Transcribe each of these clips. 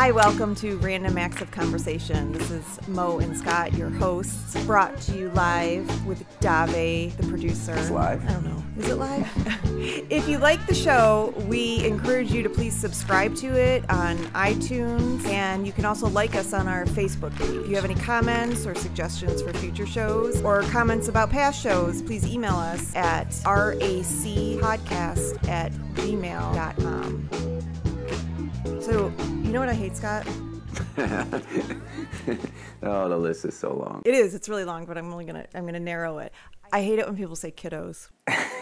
Hi, welcome to Random Acts of Conversation. This is Mo and Scott, your hosts, brought to you live with Dave, the producer. It's live? I don't know. Is it live? if you like the show, we encourage you to please subscribe to it on iTunes, and you can also like us on our Facebook page. If you have any comments or suggestions for future shows or comments about past shows, please email us at racpodcast at gmail.com. So, you know what I hate, Scott? oh, the list is so long. It is. It's really long, but I'm only gonna I'm gonna narrow it. I hate it when people say kiddos.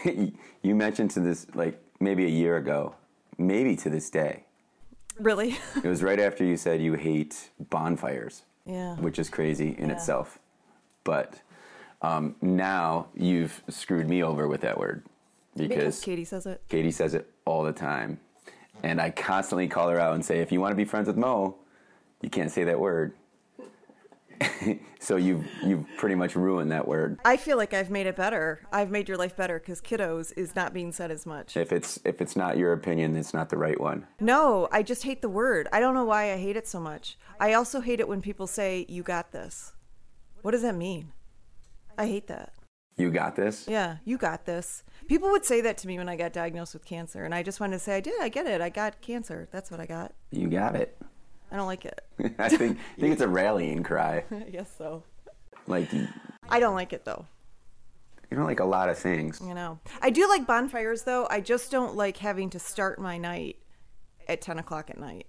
you mentioned to this like maybe a year ago, maybe to this day. Really? It was right after you said you hate bonfires. Yeah. Which is crazy in Yeah. itself. But um, now you've screwed me over with that word because because Katie says it. Katie says it all the time. And I constantly call her out and say, if you want to be friends with Mo, you can't say that word. so you've, you've pretty much ruined that word. I feel like I've made it better. I've made your life better because kiddos is not being said as much. If it's, if it's not your opinion, it's not the right one. No, I just hate the word. I don't know why I hate it so much. I also hate it when people say, you got this. What does that mean? I hate that. You got this? Yeah, you got this. People would say that to me when I got diagnosed with cancer, and I just wanted to say, I did, I get it. I got cancer. That's what I got. You got it. I don't like it. I think, I think it's a rallying cry. I guess so. Like, I don't like it though. you don't like a lot of things. You know, I do like bonfires though. I just don't like having to start my night at 10 o'clock at night.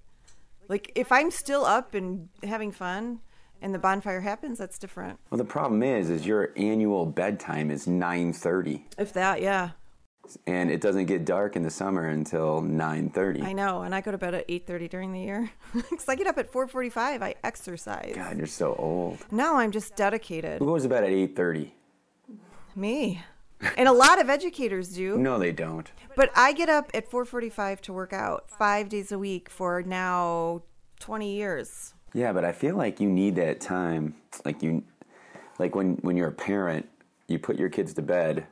Like, if I'm still up and having fun and the bonfire happens, that's different. Well, the problem is, is your annual bedtime is 9.30. If that, yeah. And it doesn't get dark in the summer until 9.30. I know. And I go to bed at 8.30 during the year. Because I get up at 4.45. I exercise. God, you're so old. Now I'm just dedicated. Who goes to bed at 8.30? Me. And a lot of educators do. No, they don't. But I get up at 4:45 to work out 5 days a week for now 20 years. Yeah, but I feel like you need that time. Like you, like when when you're a parent, you put your kids to bed.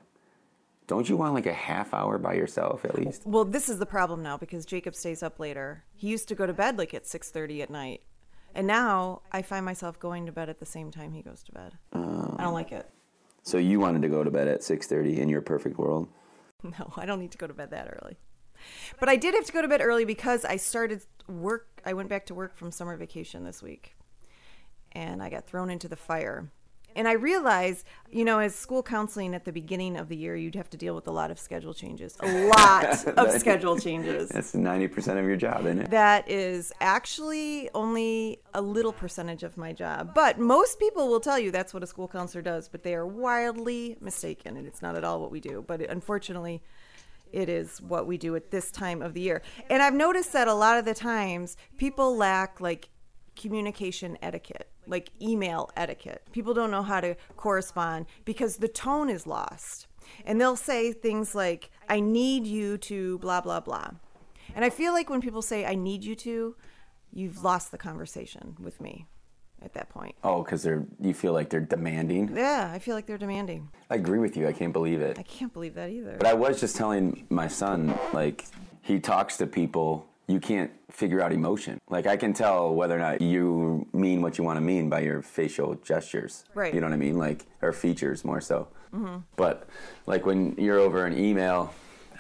Don't you want like a half hour by yourself at least? Well, this is the problem now because Jacob stays up later. He used to go to bed like at 6:30 at night. And now I find myself going to bed at the same time he goes to bed. I don't like it. So you wanted to go to bed at 6:30 in your perfect world. No, I don't need to go to bed that early. But I did have to go to bed early because I started work. I went back to work from summer vacation this week. And I got thrown into the fire. And I realized, you know, as school counseling at the beginning of the year, you'd have to deal with a lot of schedule changes. A lot of schedule changes. That's 90% of your job, isn't it? That is actually only a little percentage of my job. But most people will tell you that's what a school counselor does, but they are wildly mistaken, and it's not at all what we do. But unfortunately, it is what we do at this time of the year. And I've noticed that a lot of the times people lack like communication etiquette, like email etiquette. People don't know how to correspond because the tone is lost. And they'll say things like, I need you to blah, blah, blah. And I feel like when people say, I need you to, you've lost the conversation with me at that point. Oh, because they're you feel like they're demanding. Yeah, I feel like they're demanding. I agree with you. I can't believe it. I can't believe that either. But I was just telling my son, like, he talks to people, you can't figure out emotion. Like, I can tell whether or not you mean what you want to mean by your facial gestures. Right. You know what I mean? Like, or features more so. Mm-hmm. But, like, when you're over an email,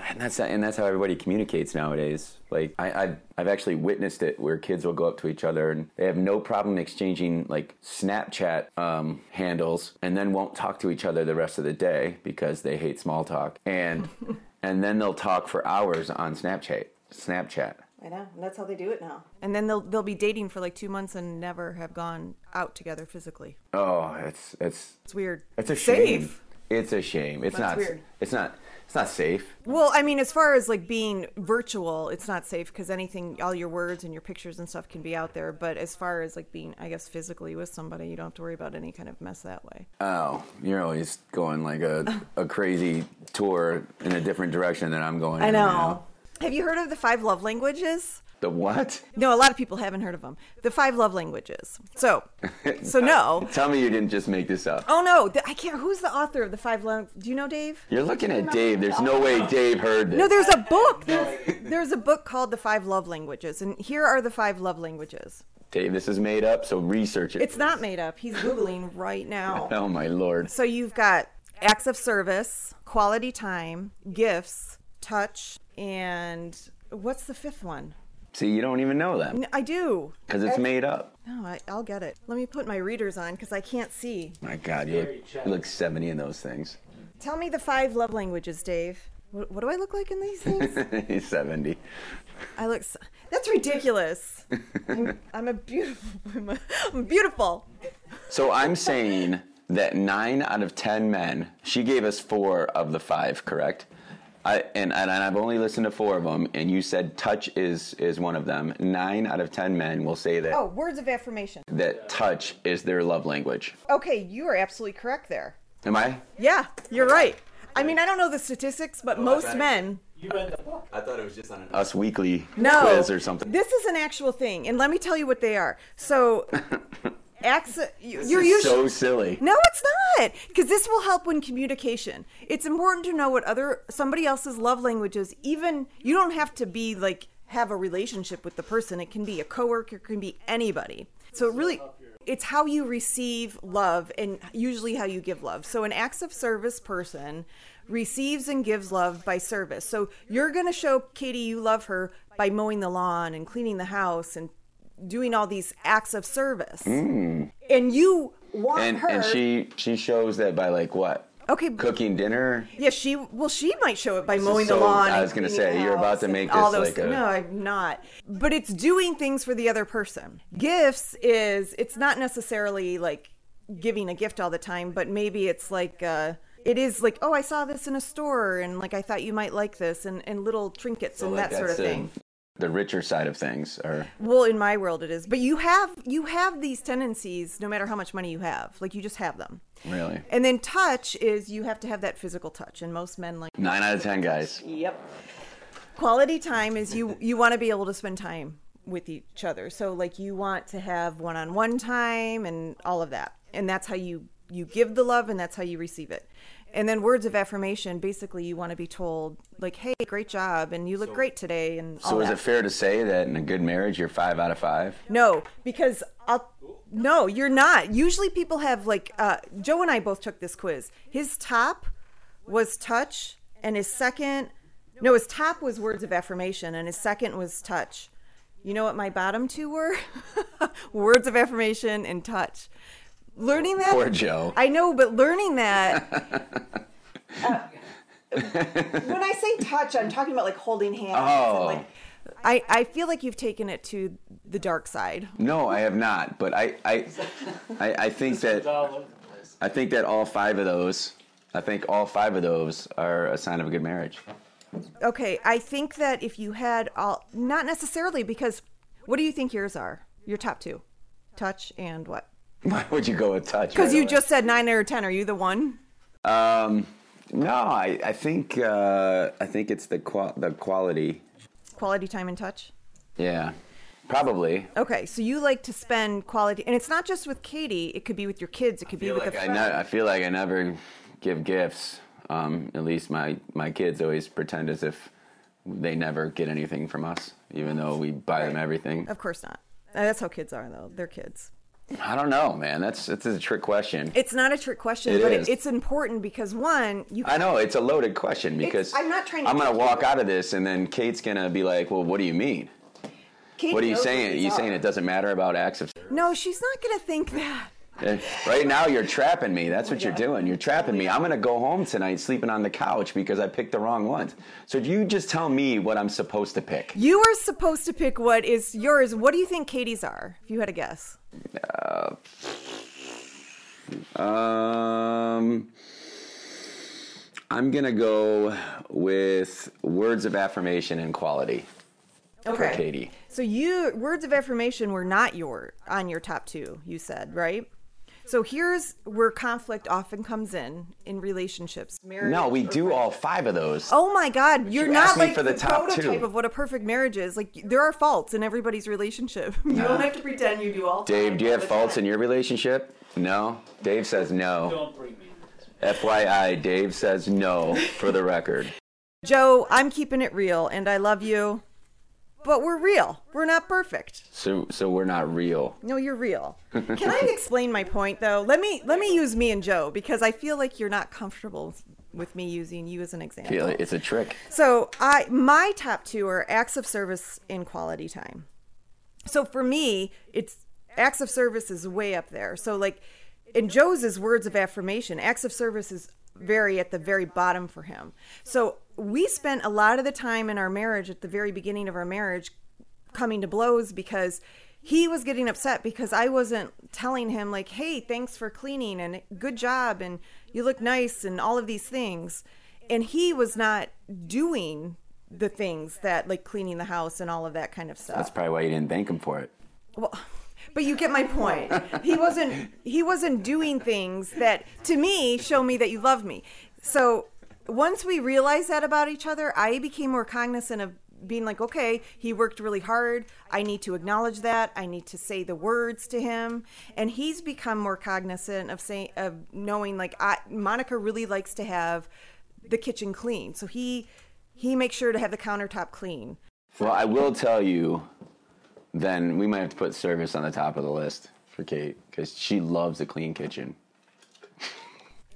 and that's, and that's how everybody communicates nowadays. Like, I, I've, I've actually witnessed it where kids will go up to each other and they have no problem exchanging, like, Snapchat um, handles and then won't talk to each other the rest of the day because they hate small talk. And, and then they'll talk for hours on Snapchat. Snapchat. I know. And that's how they do it now. And then they'll they'll be dating for like two months and never have gone out together physically. Oh, it's it's It's weird. it's a Safe. shame. It's a shame. It's That's not. weird. It's not. It's not safe. Well, I mean, as far as like being virtual, it's not safe because anything, all your words and your pictures and stuff can be out there. But as far as like being, I guess, physically with somebody, you don't have to worry about any kind of mess that way. Oh, you're always going like a, a crazy tour in a different direction than I'm going. I know. now. Have you heard of the five love languages? The what? No, a lot of people haven't heard of them. The five love languages. So, so no. Tell me you didn't just make this up. Oh no, I can't. Who's the author of the five love? Do you know Dave? You're looking at Dave. There's no way Dave heard this. No, there's a book. There's, there's a book called The Five Love Languages, and here are the five love languages. Dave, this is made up, so research it. It's not made up. He's googling right now. Oh my lord. So you've got acts of service, quality time, gifts, touch, and what's the fifth one? See, you don't even know them I do. because it's eh. made up. No, I, I'll get it. Let me put my readers on because I can't see. My God, you look, you look 70 in those things. Tell me the five love languages, Dave. What, what do I look like in these things? He's 70. I look. So, that's ridiculous. I'm, I'm a beautiful. I'm, a, I'm beautiful. So I'm saying that nine out of 10 men, she gave us four of the five, correct? I, and, and I've only listened to four of them, and you said touch is, is one of them. Nine out of 10 men will say that, Oh, words of affirmation. that touch is their love language. Okay, you are absolutely correct there. Am I? Yeah, you're right. I mean, I don't know the statistics, but most men. You read the book. I thought it was just on an. Us weekly No. quiz or something. This is an actual thing, and let me tell you what they are. So, acts. you- You're is usually. so silly. No, it's not. Because this will help in communication. It's important to know what other somebody else's love languages. Even you don't have to be like have a relationship with the person. It can be a coworker, it can be anybody. So it really it's how you receive love and usually how you give love. So an acts of service person receives and gives love by service. So you're going to show Katie you love her by mowing the lawn and cleaning the house and doing all these acts of service. And you want And, her and she she shows that by like what? Okay. Cooking dinner? Yeah, she well, she might show it by mowing so- the lawn. I was gonna say, you're about to make this those like a- No, I'm not. But it's doing things for the other person. Gifts is it's not necessarily like giving a gift all the time, but maybe it's like uh it is like, oh, I saw this in a store, and like I thought you might like this, and, and little trinkets and Like that sort of uh, thing. The richer side of things, or Well, in my world, it is. But you have you have these tendencies, no matter how much money you have. Like you just have them. really And then touch is you have to have that physical touch, and most men like. nine out of ten guys. Yep. Quality time is you you want to be able to spend time with each other. So like you want to have one-on-one time and all of that. And that's how you you give the love and that's how you receive it. And then words of affirmation, basically you want to be told like, "Hey, great job and you look great today" and all So is that. it fair to say that in a good marriage you're five out of five? No, because I'll. No, you're not. Usually people have like uh, Joe and I both took this quiz. His top was touch, and his second, no, his top was words of affirmation, and his second was touch. You know what my bottom two were? words of affirmation and touch. Learning that. Poor Joe. I know, but learning that. uh, when I say touch, I'm talking about like holding hands. Oh. And like, I, I feel like you've taken it to the dark side. No, I have not. But I, I, I, I think that It's all over the place. I think that all five of those, I think all five of those are a sign of a good marriage. Okay, I think that if you had all, not necessarily, because what do you think yours are? Your top two, touch and what? Why would you go with touch? Because you just said nine out of ten. Are you the one? Um, no, I, I think uh, I think it's the qual- the quality. Quality time and touch. Yeah, probably. Okay, so you like to spend quality, and it's not just with Katie. It could be with your kids. It could be with like a I, friend. ne- I feel like I never give gifts. Um, at least my my kids always pretend as if they never get anything from us, even though we buy them everything. Of course not. That's how kids are, though. They're kids. I don't know, man. That's that's a trick question. It's not a trick question, It but it, it's important because one, you I know it's a loaded question because I'm not trying to I'm gonna trick you. walk out of this and then Kate's gonna be like, "Well, what do you mean? Katie What are you saying? these you saying it doesn't matter about acts of No, she's not going to think that. Eh, Right now, you're trapping me. That's what you're doing. You're trapping me. I'm going to go home tonight sleeping on the couch because I picked the wrong ones. So you just tell me what I'm supposed to pick. You are supposed to pick what is yours. What do you think Katie's are? If you had a guess. Um, I'm going to go with words of affirmation and quality for Katie. So you words of affirmation were not your on your top two. You said right. So here's where conflict often comes in in relationships. Marriage No, we do all five of those. Oh my God, you're you not asked like for the top prototype two. of what a perfect marriage is. Like there are faults in everybody's relationship. You don't have to pretend you do all. Dave, fine do you have faults time. in your relationship? No. Dave says no. Don't bring me. FYI, Dave says no for the record. Joe, I'm keeping it real, and I love you, but we're real. We're not perfect. So so we're not real. No, you're real. Can I explain my point though? Let me let me use me and Joe because I feel like you're not comfortable with me using you as an example. Feel it- It's a trick. So I my top two are acts of service and quality time. So for me, it's acts of service is way up there. So like in Joe's is words of affirmation. Acts of service is very at the very bottom for him. So we spent a lot of the time in our marriage at the very beginning of our marriage coming to blows because he was getting upset because I wasn't telling him like, "Hey, thanks for cleaning and good job and you look nice and all of these things." And he was not doing the things that like cleaning the house and all of that kind of stuff. That's probably why you didn't thank him for it. Well, but you get my point. He wasn't he wasn't doing things that to me show me that you love me. So once we realized that about each other, I became more cognizant of being like, okay, he worked really hard. I need to acknowledge that. I need to say the words to him, and he's become more cognizant of saying of knowing like I, Monica really likes to have the kitchen clean, so he he makes sure to have the countertop clean. Well, I will tell you, then we might have to put service on the top of the list for Kate because she loves a clean kitchen.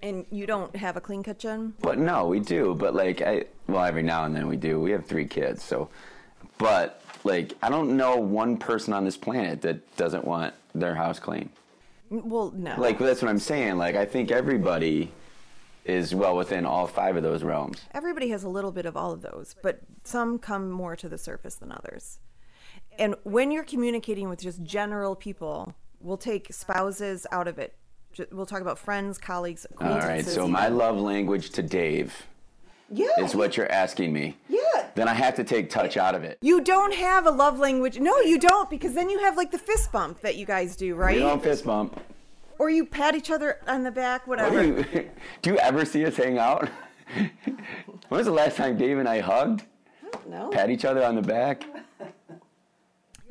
And you don't have a clean kitchen. But no, we do. But like, I well, every now and then we do. We have three kids, so. But like, I don't know one person on this planet that doesn't want their house clean. Mm, well, no. Like that's what I'm saying. Like, I think everybody is well within all five of those realms. Everybody has a little bit of all of those, but some come more to the surface than others. And when you're communicating with just general people, we'll take spouses out of it. We'll talk about friends, colleagues, All right. So my love language to Dave yeah, is what you're asking me. yeah. Then I have to take touch out of it. You don't have a love language. No, you don't, because then you have like the fist bump that you guys do, right? We don't fist bump. or you pat each other on the back, What whatever. do you, do you ever see us hang out? when was the last time Dave and I hugged? no. Pat each other on the back?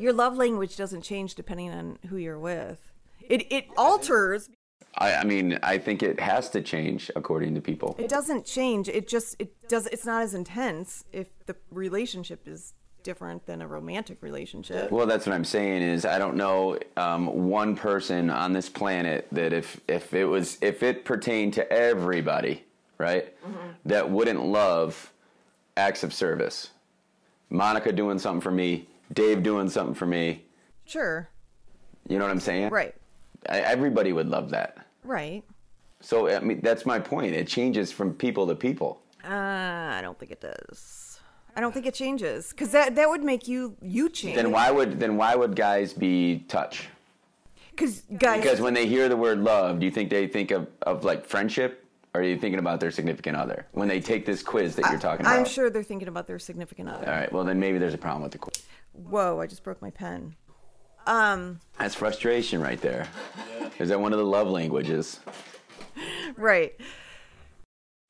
Your love language doesn't change depending on who you're with. It it alters I, I mean, I think it has to change according to people. It doesn't change. It just it does. It's not as intense if the relationship is different than a romantic relationship. Well, that's what I'm saying is I don't know um, one person on this planet that if if it was if it pertained to everybody, right, that wouldn't love acts of service. Monica doing something for me, Dave doing something for me. Sure. You know what I'm saying? Right. I, everybody would love that. Right. So I mean, that's my point. It changes from people to people. Uh, I don't think it does. I don't think it changes because that that would make you you change. Then why would then why would guys be touch? Because guys, Because when they hear the word love, do you think they think of, of like friendship, or are you thinking about their significant other when they take this quiz that you're talking about? I'm sure they're thinking about their significant other. All right. Well, then maybe there's a problem with the quiz. Whoa! I just broke my pen. Um. That's frustration right there. Is that one of the love languages? Right.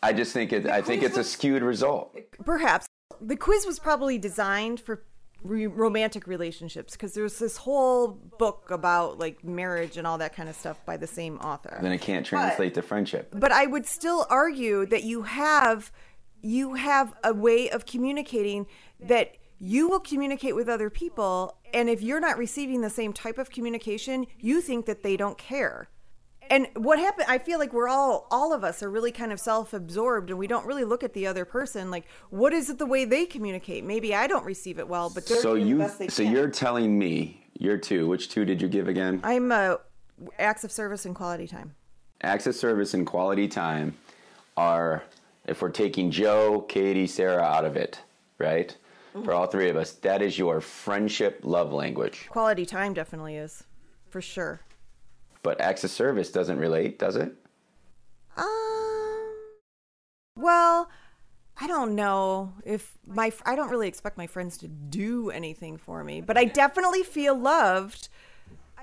I just think it. I think it's a skewed result. Perhaps the quiz was probably designed for re- romantic relationships because there's this whole book about like marriage and all that kind of stuff by the same author. Then it can't translate to friendship. but I would still argue that you have you have a way of communicating that you will communicate with other people and if you're not receiving the same type of communication, you think that they don't care. And what happened I feel like we're all all of us are really kind of self-absorbed and we don't really look at the other person like what is it the way they communicate? Maybe I don't receive it well, but they're So you. best they So can. you're telling me you're two. Which two did you give again? I'm uh acts of service and quality time. Acts of service and quality time are, if we're taking Joe, Katie, Sarah out of it, right? For all three of us, that is your friendship love language. Quality time definitely is. For sure. But acts of service doesn't relate, does it? Um. Well, I don't know if my I don't really expect my friends to do anything for me, but I definitely feel loved.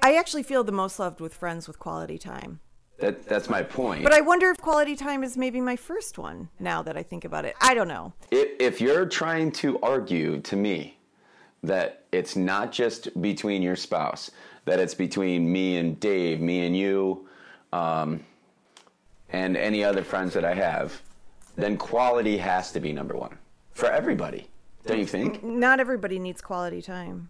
I actually feel the most loved with friends with quality time. That that's my point. But I wonder if quality time is maybe my first one now that I think about it. I don't know. if, if you're trying to argue to me that it's not just between your spouse, that it's between me and Dave, me and you, um, and any other friends that I have, then quality has to be number one for everybody. Don't you think? Not everybody needs quality time.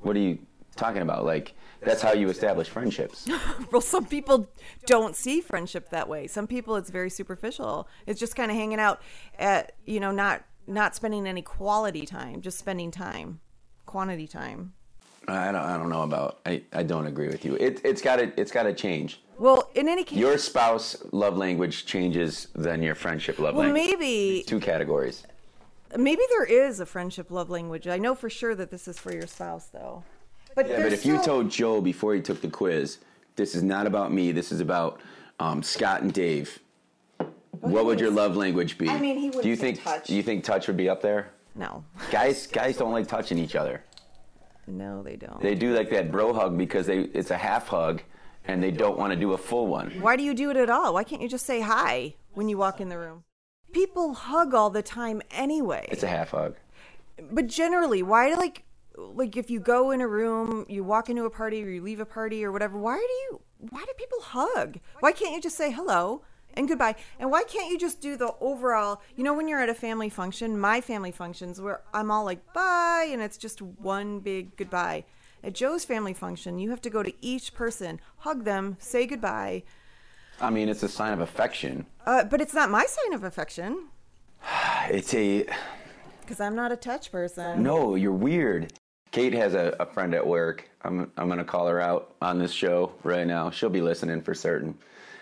What do you talking about? Like that's how you establish friendships. Well, some people don't see friendship that way. Some people it's very superficial. It's just kind of hanging out at, you know, not not spending any quality time, just spending time. Quantity time. I don't, I don't know about. I, I don't agree with you. It, it's got to it's got to change. Well, in any case, Your spouse love language changes than your friendship love well, language. maybe Two categories. maybe there is a friendship love language. I know for sure that this is for your spouse though. But, Yeah, but there's if you told Joe before he took the quiz, this is not about me. This is about um, Scott and Dave. what would your love language be? I mean, he wouldn't Do you think touch. Do you think touch would be up there? no, Guys, guys don't like touching each other. no, they don't. They do like that bro hug because they it's a half hug, and they don't want to do a full one. Why do you do it at all? Why can't you just say hi when you walk in the room? People hug all the time anyway. It's a half hug. but generally, why do like like if you go in a room, you walk into a party or you leave a party or whatever, why do you why do people hug? Why can't you just say hello and goodbye? And why can't you just do the overall, you know when you're at a family function, my family functions where I'm all like bye and it's just one big goodbye. At Joe's family function, you have to go to each person, hug them, say goodbye. I mean, it's a sign of affection. Uh, but it's not my sign of affection It's a because I'm not a touch person. No, you're weird. Kate has a, a friend at work. I'm, I'm going to call her out on this show right now. She'll be listening for certain.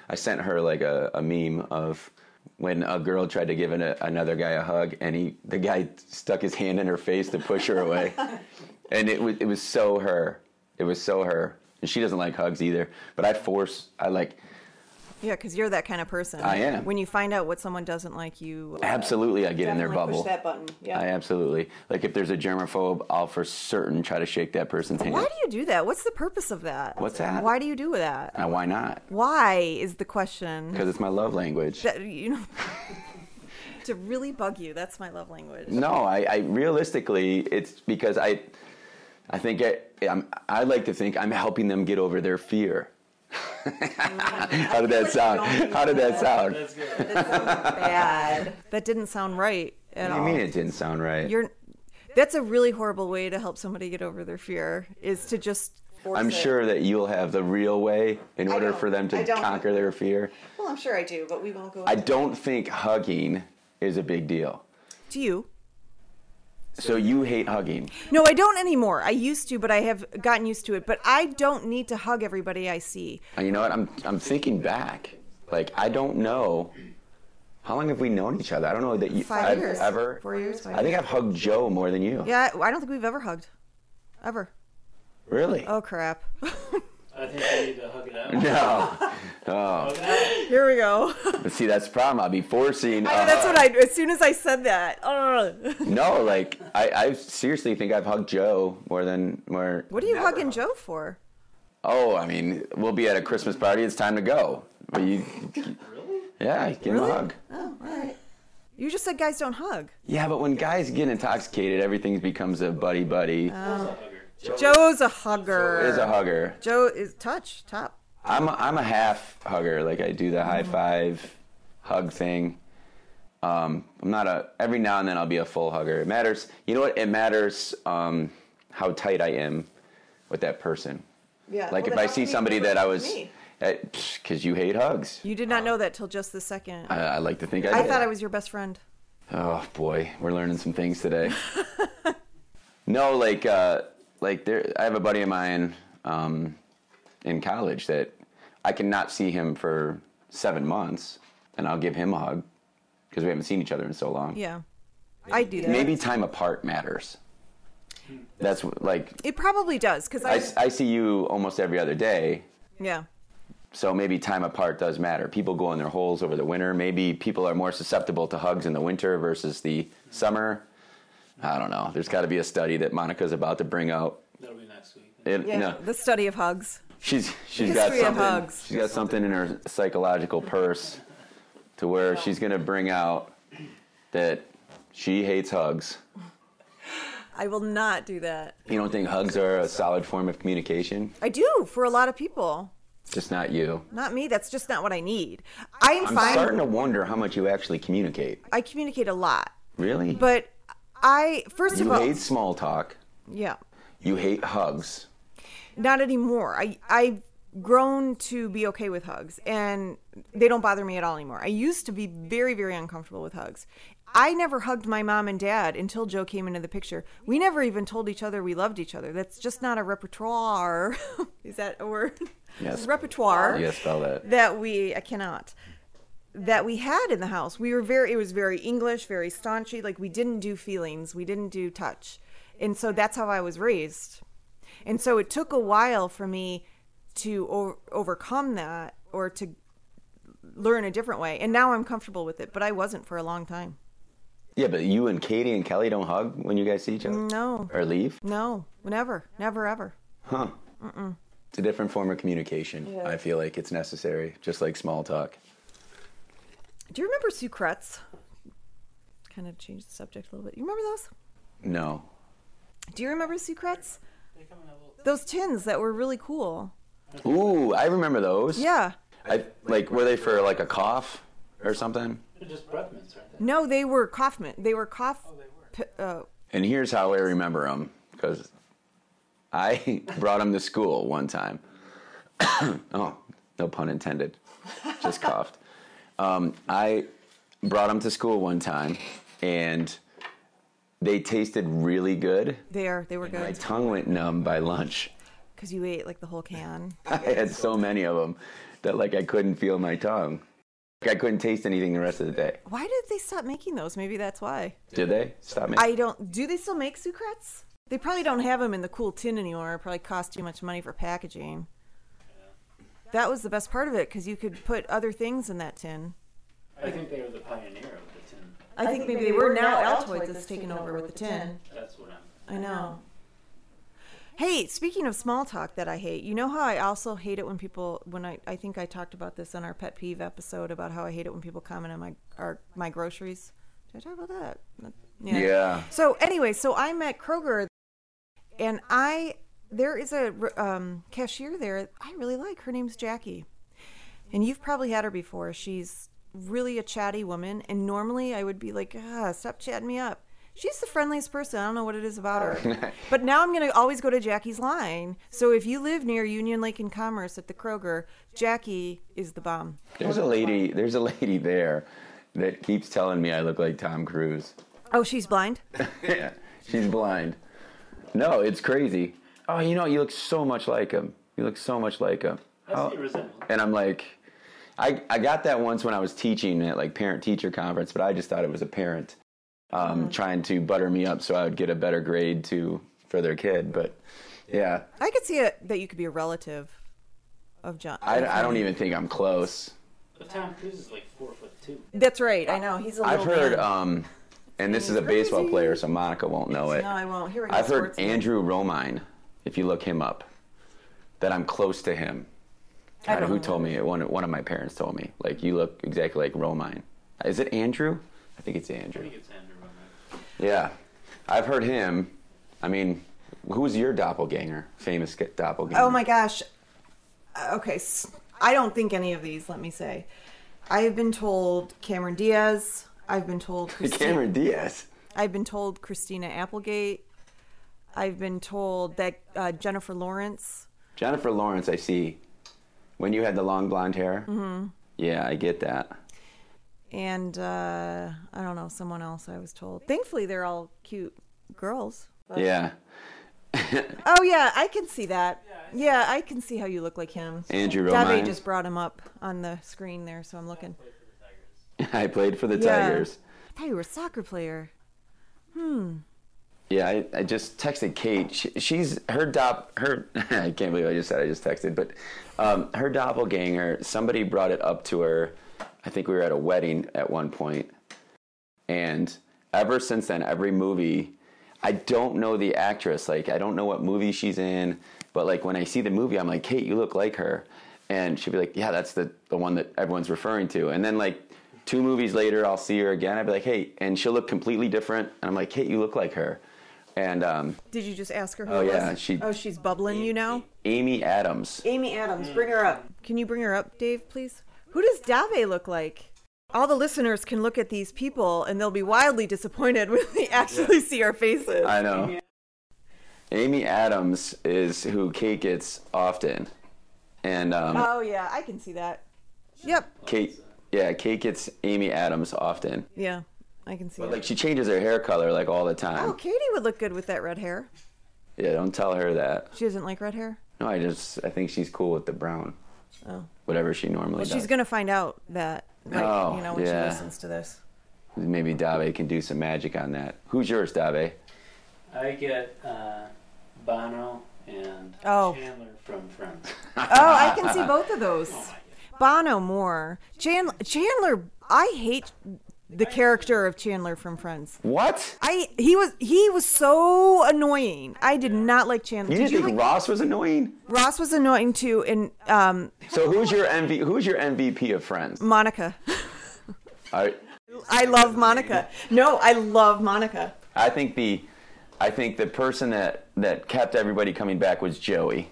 I sent her like a, a meme of when a girl tried to give an, a, another guy a hug and he the guy stuck his hand in her face to push her away. and it was, it was so her. It was so her. And she doesn't like hugs either. But I force, I like, Yeah, because you're that kind of person. I am. When you find out what someone doesn't like, you uh, absolutely, I get in their bubble. Push that button. Yeah. I absolutely. Like if there's a germaphobe, I'll for certain try to shake that person's hand. Why do you do that? What's the purpose of that? What's that? Why do you do that? Uh, why not? Why is the question? Because it's my love language. That you know. to really bug you, that's my love language. No, I, I realistically, it's because I, I think I, I'm, I like to think I'm helping them get over their fear. Mm. How did that sound? How did that sound? That's good. Bad. That didn't sound right at What do all. you mean it didn't sound right? You're. That's a really horrible way to help somebody get over their fear. Is to just. Force I'm it. sure that you'll have the real way in order for them to conquer their fear. Well, I'm sure I do, but we won't go. I don't think hugging is a big deal. To you. So you hate hugging. No, I don't anymore. I used to, but I have gotten used to it. But I don't need to hug everybody I see. Uh, you know what? I'm I'm thinking back. Like I don't know. How long have we known each other? I don't know that you. 5 I've years. Ever. Four years. Five I think I've hugged Joe more than you. Yeah, I don't think we've ever hugged. Ever. Really? Oh crap. I think we need to hug it out. No. Hug it. Here we go. See, that's the problem. I'll be forcing. I, uh, that's what I. As soon as I said that, ugh. No, like I, I seriously think I've hugged Joe more than more. what are you hugging Joe for? Oh, I mean, we'll be at a Christmas party. It's time to go. But you, Really? yeah, give him a hug. Oh, all right. You just said guys don't hug. Yeah, but when guys get intoxicated, everything becomes a buddy buddy. Who's a hugger? Joe's a hugger. Joe is a hugger. Joe is touch top. I'm a, I'm a half hugger. Like I do the high five, hug thing. Um, I'm not a. Every now and then I'll be a full hugger. It matters. You know what? It matters um, how tight I am with that person. Yeah. Like if I see somebody that I was, because you hate hugs. You did not know that till just the second. I, I like to think I. I did. thought I was your best friend. Oh boy, we're learning some things today. no, like uh, like there, I have a buddy of mine um, in college that I cannot see him for seven months, and I'll give him a hug because we haven't seen each other in so long. Yeah. I do that. Maybe time apart matters. That's like It probably does because I I see you almost every other day, yeah. so maybe time apart does matter. People go in their holes over the winter. Maybe people are more susceptible to hugs in the winter versus the summer. I don't know. There's got to be a study that Monica's about to bring out. That'll be next week. It, Yeah, no, the study of hugs. She's she's got something. hugs. She's got something in her psychological purse to where she's gonna bring out that she hates hugs. I will not do that. You don't think hugs are a solid form of communication? I do for a lot of people. Just not you. Not me. That's just not what I need. I'm, I'm fine. starting to wonder how much you actually communicate. I communicate a lot, Really? but I first you of all, you hate small talk. yeah, You hate hugs. Not anymore. I I've grown to be okay with hugs, and they don't bother me at all anymore. I used to be very very uncomfortable with hugs. I never hugged my mom and dad until Joe came into the picture. We never even told each other we loved each other. That's just not a repertoire. Is that a word? Yes. Repertoire. You gotta spell that. that we I cannot that we had in the house. We were very it was very English, very staunchy. Like we didn't do feelings, we didn't do touch, and so that's how I was raised. And so it took a while for me to o- overcome that or to learn a different way. And now I'm comfortable with it, but I wasn't for a long time. Yeah, but you and Katie and Kelly don't hug when you guys see each other? No, Or leave? no, never, never, ever. Huh. Mm. It's a different form of communication. I feel like it's necessary, just like small talk. Do you remember Sucrets? Kind of change the subject a little bit. You remember those? No. Do you remember Sucrets? They come in a little. Those tins that were really cool. Ooh, I remember those. Yeah. I like were they for like a cough or something? They're just breath mints, aren't they? No, they were cough mint. They were cough. Oh, they were. p- Uh, And here's how I remember them because I brought them to school one time. oh, no pun intended. Just coughed. Um, I brought them to school one time, and they tasted really good. there, they were good. My tongue went numb by lunch. because you ate like the whole can. I had so many of them that like I couldn't feel my tongue. Like I couldn't taste anything the rest of the day. Why did they stop making those? Maybe that's why. Did they stop making? I don't. Do they still make Sucrets? They probably don't have them in the cool tin anymore. It probably cost too much money for packaging. That was the best part of it because you could put other things in that tin. I think they were the pioneer of the tin. I, think, maybe, they were. Now Altoids is taken over with the tin. That's what I'm. I know. Hey, speaking of small talk that I hate, you know how I also hate it when people when I I think I talked about this on our pet peeve episode about how I hate it when people comment on my our my groceries. Did I talk about that? yeah. So anyway, so I'm at Kroger, and I there is a um, cashier there I really like. Her name's Jackie, and you've probably had her before. She's really a chatty woman, and normally I would be like, ah, stop chatting me up. She's the friendliest person. I don't know what it is about her. but now I'm going to always go to Jackie's line. So if you live near Union Lake and Commerce at the Kroger, Jackie is the bomb. There's a lady. There's a lady there that keeps telling me I look like Tom Cruise. Oh, she's blind? yeah, she's blind. No, it's crazy. Oh, you know, you look so much like him. You look so much like him. I How- see resemblance. and I'm like, I I got that once when I was teaching at like parent teacher conference, but I just thought it was a parent um, trying to butter me up so I would get a better grade to for their kid. But yeah, I could see it that you could be a relative of John. I, I don't even think I'm close. But Tom Cruise is like four foot two. That's right. I know. He's a little I've heard, um, and this is a baseball Crazy. player, so Monica won't know it. No, I won't. Here we go. I've heard Andrew Romine, if you look him up, that I'm close to him. I I don't know who know. told me. One, one of my parents told me. Like, you look exactly like Romine. Is it Andrew? I think it's Andrew. I Andrew. think it's Andrew Roman. Yeah. I've heard him. I mean, who's your doppelganger? Famous ge- doppelganger. Oh my gosh. Uh, Okay, I don't think any of these. Let me say, I have been told Cameron Diaz. I've been told Christi- Cameron Diaz. I've been told Christina Applegate. I've been told that uh, Jennifer Lawrence. Jennifer Lawrence, I see. When you had the long blonde hair. Mm-hmm. Yeah, I get that. and uh, I don't know someone else. I was told. Thankfully, they're all cute girls. Yeah. Oh yeah, I can see that. Yeah, I can see how you look like him. Andrew Dave Romine. just brought him up on the screen there, so I'm looking. I played for the Yeah. Tigers. I thought you were a soccer player. Yeah, I, I just texted Kate. She, she's her dop. Her I can't believe I just said I just texted, but um, her doppelganger. Somebody brought it up to her. I think we were at a wedding at one point, and ever since then, every movie I don't know the actress. Like I don't know what movie she's in, but like when I see the movie, I'm like, Kate, you look like her, and she'll be like, Yeah, that's the the one that everyone's referring to. And then like two movies later, I'll see her again. I'd be like, Hey, and she'll look completely different, and I'm like, Kate, you look like her. And um, Did you just ask her who Oh, was? yeah, she- Oh, she's bubbling you know, Amy Adams. Amy Adams, bring her up. Can you bring her up, Dave, please? Who does Dave look like? All the listeners can look at these people and they'll be wildly disappointed when they actually see our faces. I know. Amy Adams is who Kate gets often, and um, oh, yeah, I can see that. Yep. Kate, yeah, Kate gets Amy Adams often. Yeah, I can see But it. like she changes her hair color like all the time. Oh, Katie would look good with that red hair. Yeah, don't tell her that. She doesn't like red hair? No, I just I think she's cool with the brown. Oh. Whatever she normally Well, does. she's going to find out that, like, Oh, you know, when yeah. she listens to this. Maybe Dave can do some magic on that. Who's yours, Dave? I get uh, Bono and Oh. Chandler from Friends. Oh, I can see both of those. Oh my God. Bono more. Chandler, Chandler, I hate the character of Chandler from Friends. What? I he was he was so annoying. I did not like Chandler. You Did didn't you think like Ross was annoying? Ross was annoying too, and um, So who's your MV? Who's your MVP of Friends? Monica. I, I love Monica. No, I love Monica. I think the, I think the person that that kept everybody coming back was Joey,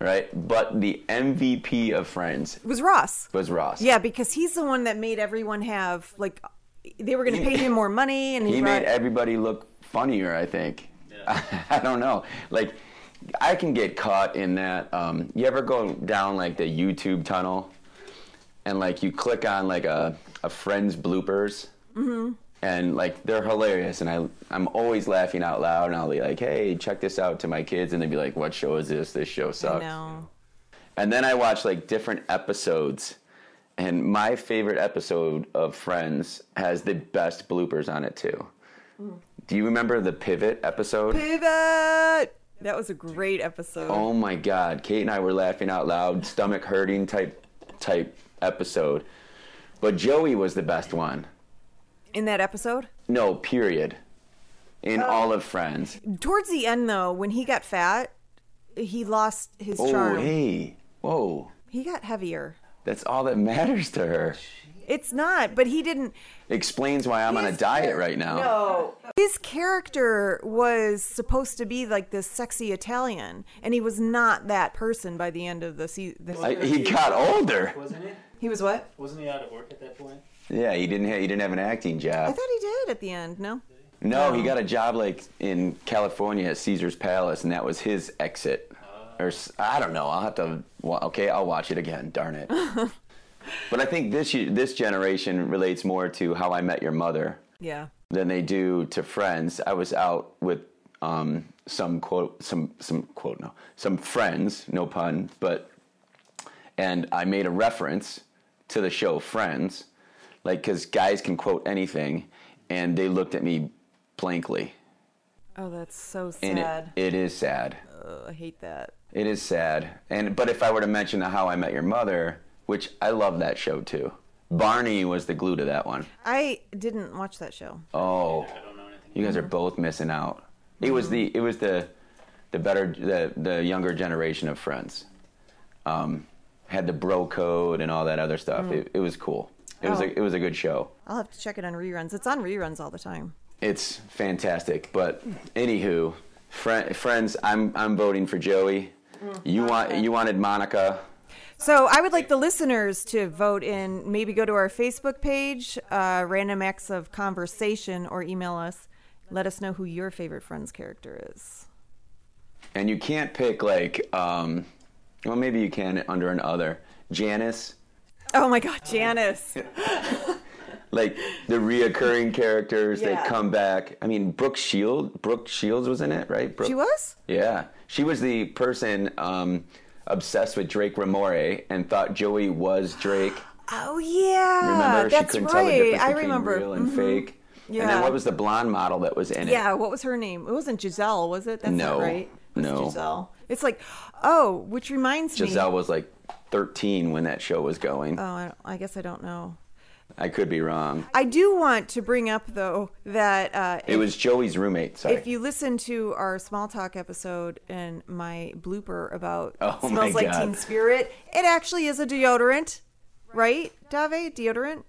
right? But the MVP of Friends was Ross. was Ross. Yeah, because he's the one that made everyone have like they were going to pay him more money, and he, he brought, made everybody look funnier. I think. Yeah. I don't know. Like, I can get caught in that. Um, you ever go down like the YouTube tunnel, and like you click on like a a friend's bloopers, mm-hmm. and like they're hilarious, and I I'm always laughing out loud, and I'll be like, hey, check this out to my kids, and they'd be like, what show is this? This show I sucks. know. And then I watch like different episodes. And my favorite episode of Friends has the best bloopers on it too. Do you remember the pivot episode? Pivot. That was a great episode. Oh my god, Kate and I were laughing out loud, stomach hurting type type episode. But Joey was the best one. In that episode, No, period. In oh. all of Friends. towards the end though, when he got fat, he lost his Oh, charm. Oh, hey. Whoa. He got heavier. That's all that matters to her. It's not, but he didn't. Explains why I'm on a diet right now. No. His character was supposed to be like this sexy Italian, and he was not that person by the end of the season. I, he got older. Wasn't he? He was what? Wasn't he out of work at that point? Yeah, he didn't. Ha- he didn't have an acting job. I thought he did at the end. No. No, he got a job like in California at Caesar's Palace, and that was his exit. Or I don't know. I'll have to. Okay, I'll watch it again. Darn it. but I think this this generation relates more to How I Met Your Mother Yeah. than they do to Friends. I was out with um, some quote, some some quote, no, some friends, no pun, but and I made a reference to the show Friends, like because guys can quote anything, and they looked at me blankly, Oh, that's so sad. it, it is sad. Ugh, I hate that. It is sad, and but if I were to mention the How I Met Your Mother, which I love that show too, Barney was the glue to that one. I didn't watch that show. Oh. I don't know anything. You guys are both missing out. It was the it was the the better the the younger generation of friends. Um, had the bro code and all that other stuff. It, it was cool. It was Oh. a it was a good show. I'll have to check it on reruns. It's on reruns all the time. It's fantastic. But anywho, fri friends, I'm I'm voting for Joey. You want you wanted Monica. So I would like the listeners to vote in. Maybe go to our Facebook page, uh, Random Acts of Conversation, or email us. Let us know who your favorite Friends character is. And you can't pick like um, well maybe you can under an other. Janice, Oh my God, Janice. like the reoccurring characters Yeah. that come back. I mean, Brooke Shield, Brooke Shields was in it, right? Brooke, She was? Yeah, she was the person um, obsessed with Drake Ramoray and thought Joey was Drake. Oh yeah, Remember, that's she couldn't tell the right. difference I between remember. real and Mhm. fake. And then what was the blonde model that was in it? Yeah, what was her name? It wasn't Giselle, was it? That's No, not right. It no. Giselle. It's like, oh, which reminds me. Giselle was like 13 when that show was going. Oh, I, I guess I don't know. I could be wrong. I do want to bring up though that uh, It was Joey's roommate. Sorry. if you listen to our small talk episode and my blooper about Oh smells like God. Teen Spirit, it actually is a deodorant, right, Dave? Deodorant.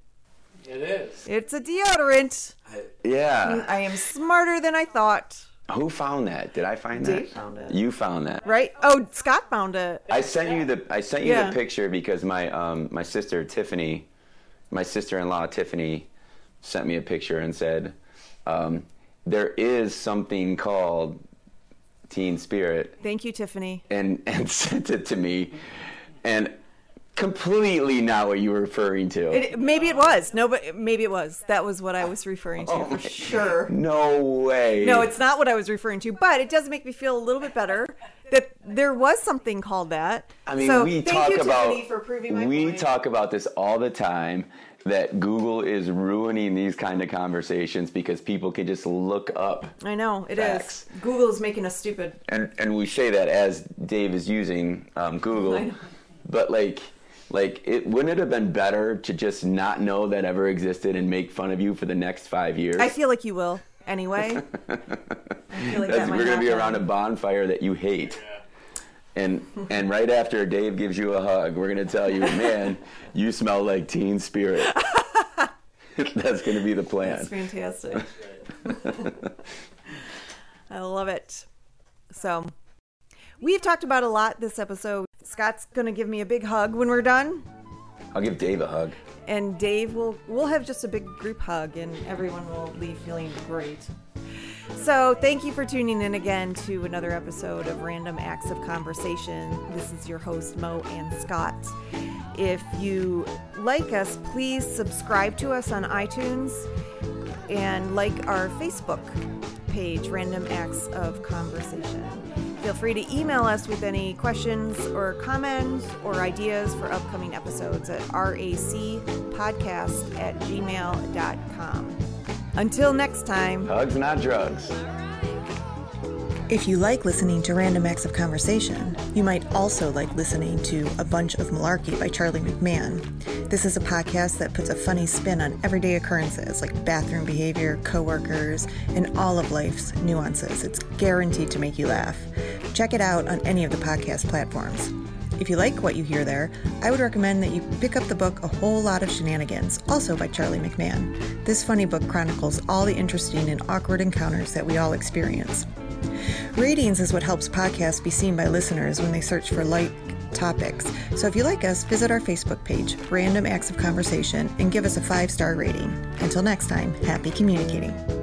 It is. It's a deodorant. yeah. I am smarter than I thought. Who found that? Did I find that? Dave found it. You found that. Right? Oh, Scott found it. I sent you the I sent you Yeah. the picture because my um my sister Tiffany, my sister-in-law Tiffany, sent me a picture and said, um, there is something called Teen Spirit, Thank you, Tiffany. and and sent it to me, and completely not what you were referring to. It, maybe it was. No, but maybe it was. That was what I was referring to Oh for my sure. no way. No, it's not what I was referring to, but it does make me feel a little bit better that there was something called that. I mean, so, we thank talk you, about Tiffany, for proving my we point. talk about this all the time that Google is ruining these kind of conversations because people can just look up I know it is. Facts. is making us stupid. and and we say that as Dave is using um, Google, but like like it wouldn't it have been better to just not know that ever existed and make fun of you for the next five years? I feel like you will anyway. I feel like that might we're gonna be around a bonfire that you hate. Yeah. And and right after Dave gives you a hug, we're gonna tell you, man, you smell like Teen Spirit. That's gonna be the plan. That's fantastic. I love it. So, we've talked about a lot this episode. Scott's going to give me a big hug when we're done, I'll give Dave a hug. And Dave will we'll have just a big group hug and everyone will leave feeling great. So, thank you for tuning in again to another episode of Random Acts of Conversation. This is your host Mo and Scott. If you like us, please subscribe to us on iTunes and like our Facebook page, Random Acts of Conversation. Feel free to email us with any questions or comments or ideas for upcoming episodes at racpodcast at gmail.com. Until next time. Hugs, not drugs. If you like listening to Random Acts of Conversation, you might also like listening to A Bunch of Malarkey by Charlie McMahon. This is a podcast that puts a funny spin on everyday occurrences like bathroom behavior, coworkers, and all of life's nuances. It's guaranteed to make you laugh. Check it out on any of the podcast platforms. If you like what you hear there, I would recommend that you pick up the book A Whole Lot of Shenanigans, also by Charlie McMahon. This funny book chronicles all the interesting and awkward encounters that we all experience. Ratings is what helps podcasts be seen by listeners when they search for like topics. So if you like us, visit our Facebook page, Random Acts of Conversation, and give us a five star rating. Until next time, happy communicating.